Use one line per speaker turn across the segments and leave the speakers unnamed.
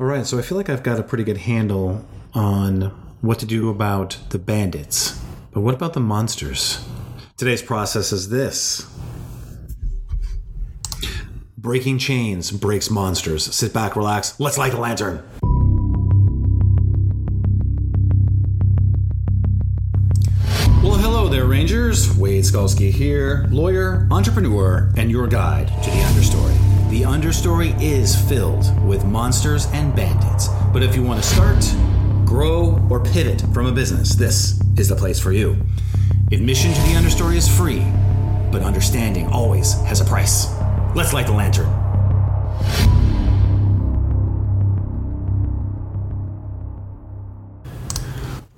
All right, so I feel like I've got a pretty good handle on what to do about the bandits. But what about the monsters? Today's process is this Breaking chains breaks monsters. Sit back, relax. Let's light the lantern. Well, hello there, Rangers. Wade Skalski here, lawyer, entrepreneur, and your guide to the understory. The understory is filled with monsters and bandits. But if you want to start, grow, or pivot from a business, this is the place for you. Admission to the understory is free, but understanding always has a price. Let's light the lantern.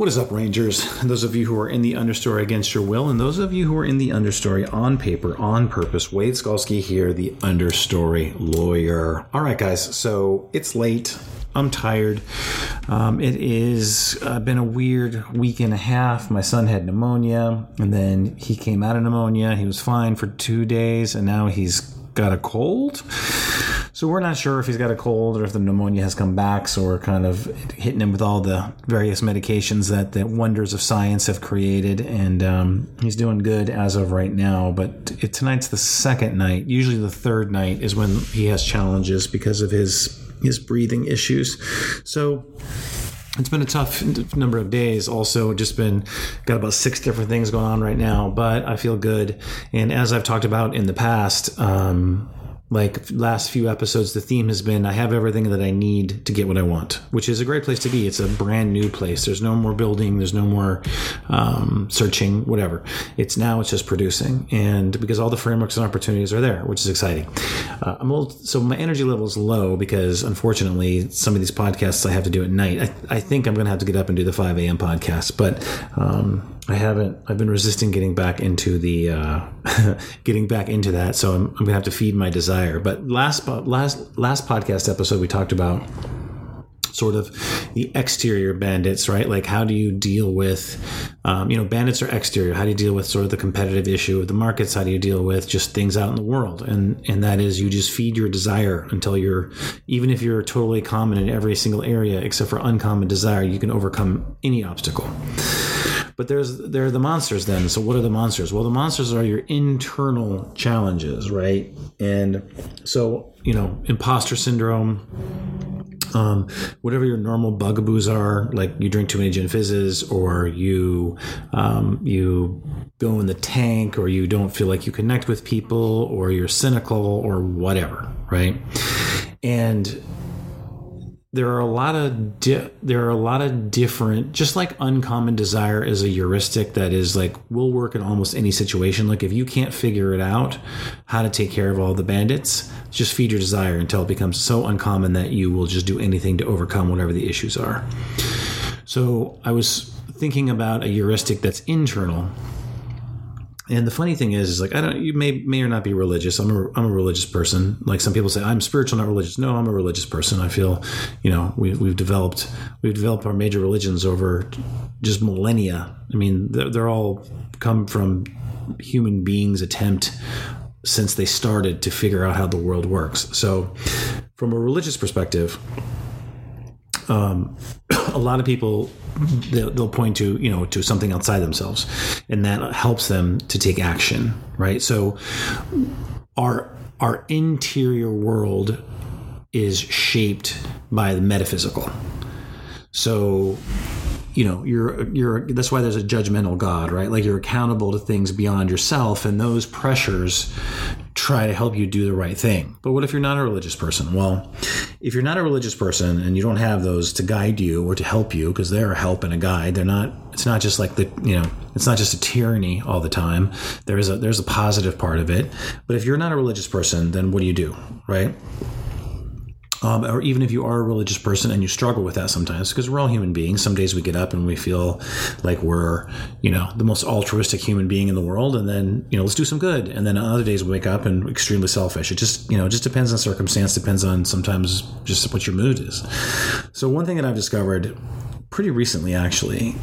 What is up, Rangers? Those of you who are in the understory against your will, and those of you who are in the understory on paper, on purpose. Wade Skalski here, the understory lawyer. All right, guys, so it's late. I'm tired. Um, it is uh, been a weird week and a half. My son had pneumonia, and then he came out of pneumonia. He was fine for two days, and now he's got a cold. So we're not sure if he's got a cold or if the pneumonia has come back. So we're kind of hitting him with all the various medications that the wonders of science have created, and um, he's doing good as of right now. But it, tonight's the second night. Usually the third night is when he has challenges because of his his breathing issues. So it's been a tough number of days also just been got about six different things going on right now but i feel good and as i've talked about in the past um, like last few episodes the theme has been i have everything that i need to get what i want which is a great place to be. It's a brand new place. There's no more building. There's no more um, searching whatever. It's now it's just producing. And because all the frameworks and opportunities are there which is exciting. Uh, i'm a little so my energy level is low because unfortunately some of these podcasts i have to do at night. I, I think i'm going to have to get up and do the 5 a.m podcast but um, I haven't. I've been resisting getting back into the uh, getting back into that. So I'm, I'm gonna have to feed my desire. But last last last podcast episode we talked about sort of the exterior bandits, right? Like how do you deal with, um, you know, bandits are exterior. How do you deal with sort of the competitive issue of the markets? How do you deal with just things out in the world? And and that is you just feed your desire until you're, even if you're totally common in every single area except for uncommon desire, you can overcome any obstacle. But there's there are the monsters then. So what are the monsters? Well, the monsters are your internal challenges, right? And so you know, imposter syndrome. Um, whatever your normal bugaboos are, like you drink too many gin fizzes, or you um, you go in the tank, or you don't feel like you connect with people, or you're cynical, or whatever, right? And there are a lot of di- there are a lot of different just like uncommon desire is a heuristic that is like will work in almost any situation. Like if you can't figure it out how to take care of all the bandits just feed your desire until it becomes so uncommon that you will just do anything to overcome whatever the issues are. So i was thinking about a heuristic that's internal and the funny thing is, is like I don't. You may may or not be religious. I'm a I'm a religious person. Like some people say, I'm spiritual, not religious. No, I'm a religious person. I feel, you know, we we've developed we've developed our major religions over just millennia. I mean, they're, they're all come from human beings' attempt since they started to figure out how the world works. So, from a religious perspective, um, a lot of people they'll, they'll, point to you know to something outside themselves, and that helps them to take action. Right. So our our interior world is shaped by the metaphysical. So you know you're you're that's why there's a judgmental god right like you're accountable to things beyond yourself and those pressures try to help you do the right thing. But what if you're not a religious person? Well if you're not a religious person and you don't have those to guide you or to help you because they're a help and a guide they're not it's not just like the you know it's not just a tyranny all the time. There is a there's a positive part of it. But if you're not a religious person then what do you do right um, or even if you are a religious person and you struggle with that sometimes, because we're all human beings. Some days we get up and we feel like we're, you know, the most altruistic human being in the world, and then you know, let's do some good. And then other days we wake up and extremely selfish. It just, you know, it just depends on circumstance. Depends on sometimes just what your mood is. So one thing that I've discovered pretty recently, actually,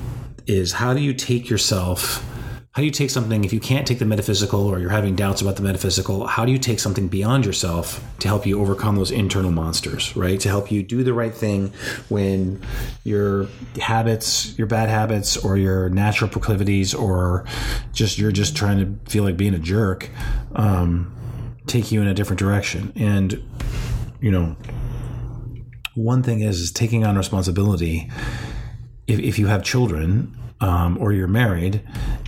is how do you take yourself how do you take something if you can't take the metaphysical or you're having doubts about the metaphysical how do you take something beyond yourself to help you overcome those internal monsters right? To help you do the right thing when your habits your bad habits or your natural proclivities or just you're just trying to feel like being a jerk um, take you in a different direction. And you know one thing is, is taking on responsibility. If, if you have children um, or you're married,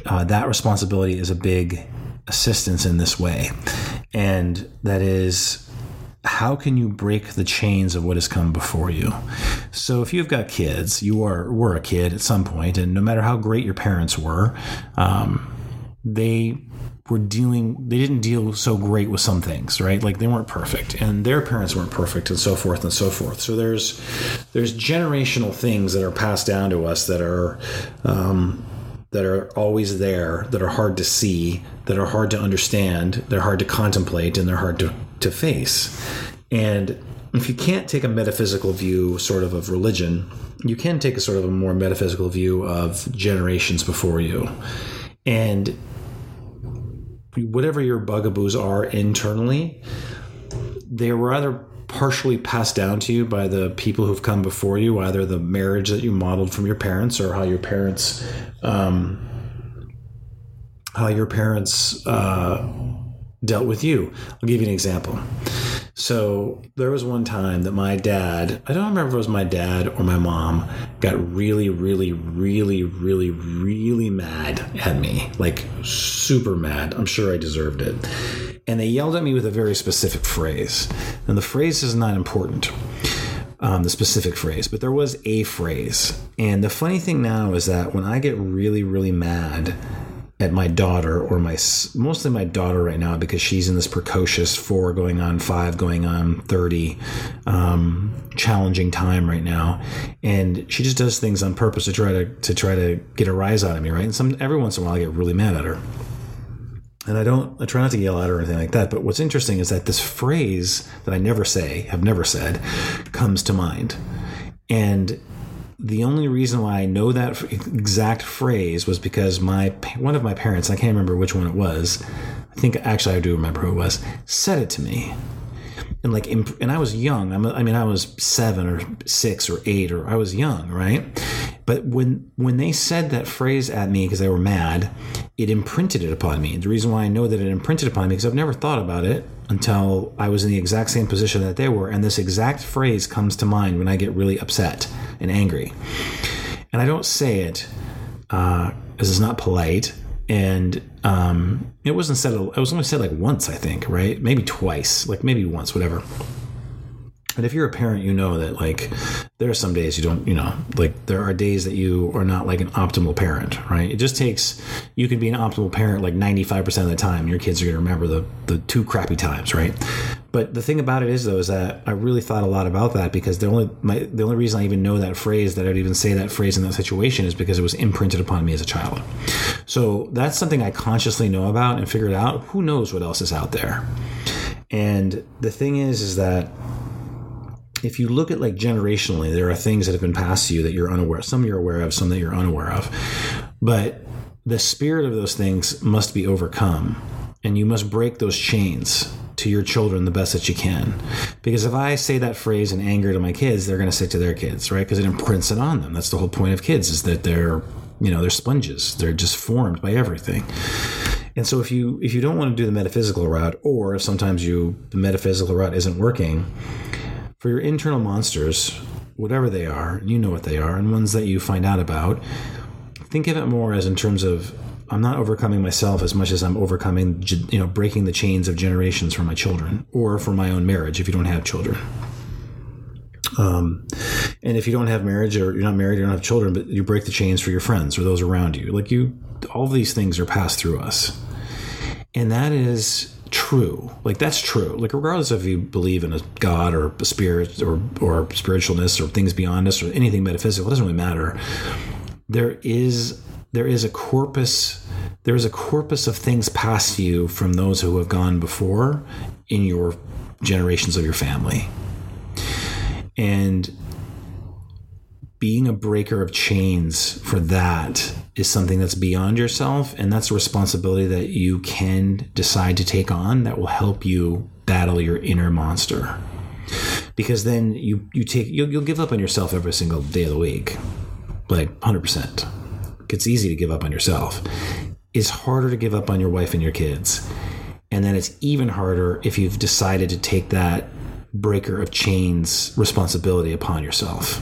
uh, that responsibility is a big assistance in this way. And that is, how can you break the chains of what has come before you? So, if you've got kids, you are were a kid at some point, and no matter how great your parents were, um, they were dealing they didn't deal so great with some things right? Like they weren't perfect and their parents weren't perfect and so forth and so forth. So there's there's generational things that are passed down to us that are um, that are always there that are hard to see that are hard to understand they're hard to contemplate and they're hard to, to face. And if you can't take a metaphysical view sort of of religion you can take a sort of a more metaphysical view of generations before you. And whatever your bugaboos are internally, they were either partially passed down to you by the people who've come before you, either the marriage that you modeled from your parents or how your parents, um, how your parents uh, dealt with you. I'll give you an example. So there was one time that my dad, I don't remember if it was my dad or my mom, got really, really, really, really, really mad at me. Like super mad. I'm sure I deserved it. And they yelled at me with a very specific phrase. And the phrase is not important. Um, the specific phrase, but there was a phrase. And the funny thing now is that when I get really, really mad at my daughter or my mostly my daughter right now because she's in this precocious four going on five going on 30 um, challenging time right now and she just does things on purpose to try to to try to get a rise out of me right and some every once in a while i get really mad at her and I don't, I try not to yell at her or anything like that. But what's interesting is that this phrase that I never say, have never said, comes to mind. And the only reason why I know that exact phrase was because my one of my parents, I can't remember which one it was. I think actually I do remember who it was. Said it to me, and like, and I was young. I mean, I was seven or six or eight, or I was young, right? But when when they said that phrase at me because they were mad, it imprinted it upon me. The reason why I know that it imprinted upon me because I've never thought about it until I was in the exact same position that they were, and this exact phrase comes to mind when I get really upset and angry. And I don't say it uh, it's not polite. And um, it wasn't said. It was only said like once, I think, right? Maybe twice, like maybe once, whatever. And if you're a parent, you know that like there are some days you don't, you know, like there are days that you are not like an optimal parent, right? It just takes you can be an optimal parent like 95% of the time. Your kids are going to remember the the two crappy times, right? But the thing about it is though is that I really thought a lot about that because the only my the only reason I even know that phrase that I'd even say that phrase in that situation is because it was imprinted upon me as a child. So that's something I consciously know about and figured out. Who knows what else is out there? And the thing is is that if you look at like generationally, there are things that have been passed to you that you're unaware. of. Some you're aware of, some that you're unaware of. But the spirit of those things must be overcome, and you must break those chains to your children the best that you can. Because if I say that phrase in anger to my kids, they're going to say it to their kids, right? Because it imprints it on them. That's the whole point of kids is that they're, you know, they're sponges. They're just formed by everything. And so if you if you don't want to do the metaphysical route, or if sometimes you the metaphysical route isn't working, for your internal monsters, whatever they are, you know what they are, and ones that you find out about, think of it more as in terms of I'm not overcoming myself as much as I'm overcoming, you know, breaking the chains of generations for my children or for my own marriage if you don't have children. Um, and if you don't have marriage or you're not married, you don't have children, but you break the chains for your friends or those around you. Like you, all these things are passed through us. And that is true. Like that's true. Like regardless if you believe in a God or a spirit or or spiritualness or things beyond us or anything metaphysical, it doesn't really matter. There is there is a corpus there is a corpus of things past you from those who have gone before in your generations of your family. And being a breaker of chains for that is something that's beyond yourself, and that's a responsibility that you can decide to take on that will help you battle your inner monster. Because then you you take you'll, you'll give up on yourself every single day of the week, like hundred percent. It's easy to give up on yourself. It's harder to give up on your wife and your kids, and then it's even harder if you've decided to take that breaker of chains responsibility upon yourself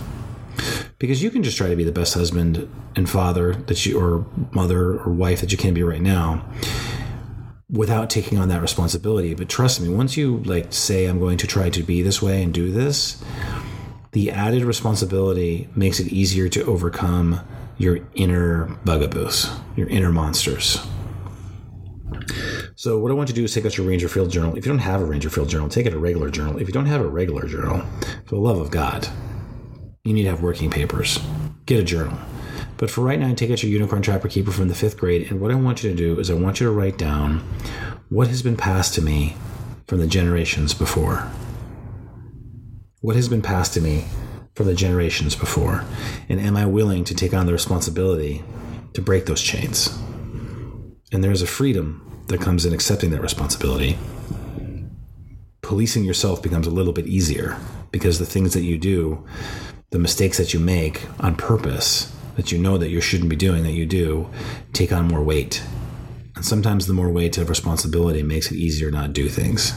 because you can just try to be the best husband and father that you or mother or wife that you can be right now without taking on that responsibility but trust me once you like say i'm going to try to be this way and do this the added responsibility makes it easier to overcome your inner bugaboos your inner monsters so what I want you to do is take out your Ranger Field journal. If you don't have a Ranger Field journal, take out a regular journal. If you don't have a regular journal, for the love of God, you need to have working papers. Get a journal. But for right now, take out your Unicorn Trapper Keeper from the fifth grade, and what I want you to do is I want you to write down what has been passed to me from the generations before. What has been passed to me from the generations before? And am I willing to take on the responsibility to break those chains? And there's a freedom that comes in accepting that responsibility. Policing yourself becomes a little bit easier because the things that you do the mistakes that you make on purpose that you know that you shouldn't be doing that you do take on more weight. And sometimes the more weight of responsibility makes it easier not to do things.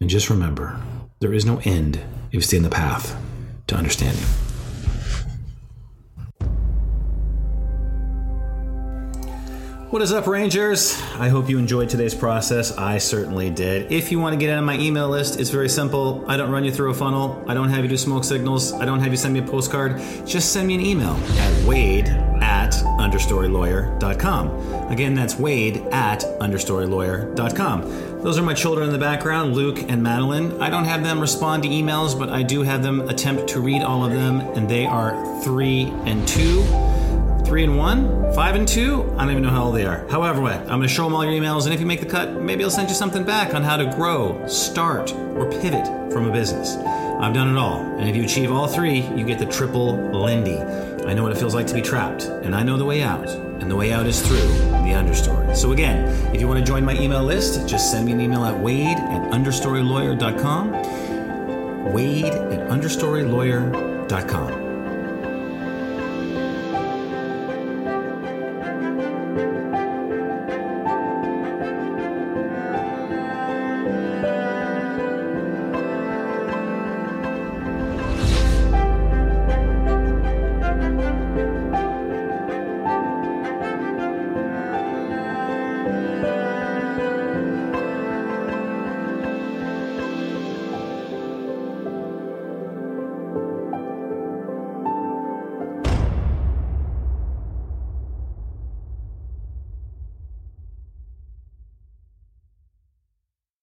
And just remember there is no end if you stay in the path to understanding What is up, Rangers? I hope you enjoyed today's process. I certainly did. If you want to get on my email list, it's very simple. I don't run you through a funnel. I don't have you do smoke signals. I don't have you send me a postcard. Just send me an email at wade at understorylawyer.com. Again, that's wade at understorylawyer.com. Those are my children in the background, Luke and Madeline. I don't have them respond to emails, but I do have them attempt to read all of them, and they are three and two three and one, five and two. I don't even know how old they are. However, way, I'm going to show them all your emails, and if you make the cut, maybe I'll send you something back on how to grow, start, or pivot from a business. I've done it all, and if you achieve all three, you get the triple Lindy. I know what it feels like to be trapped, and I know the way out, and the way out is through the understory. So again, if you want to join my email list, just send me an email at wade at understorylawyer.com. Wade at understorylawyer.com.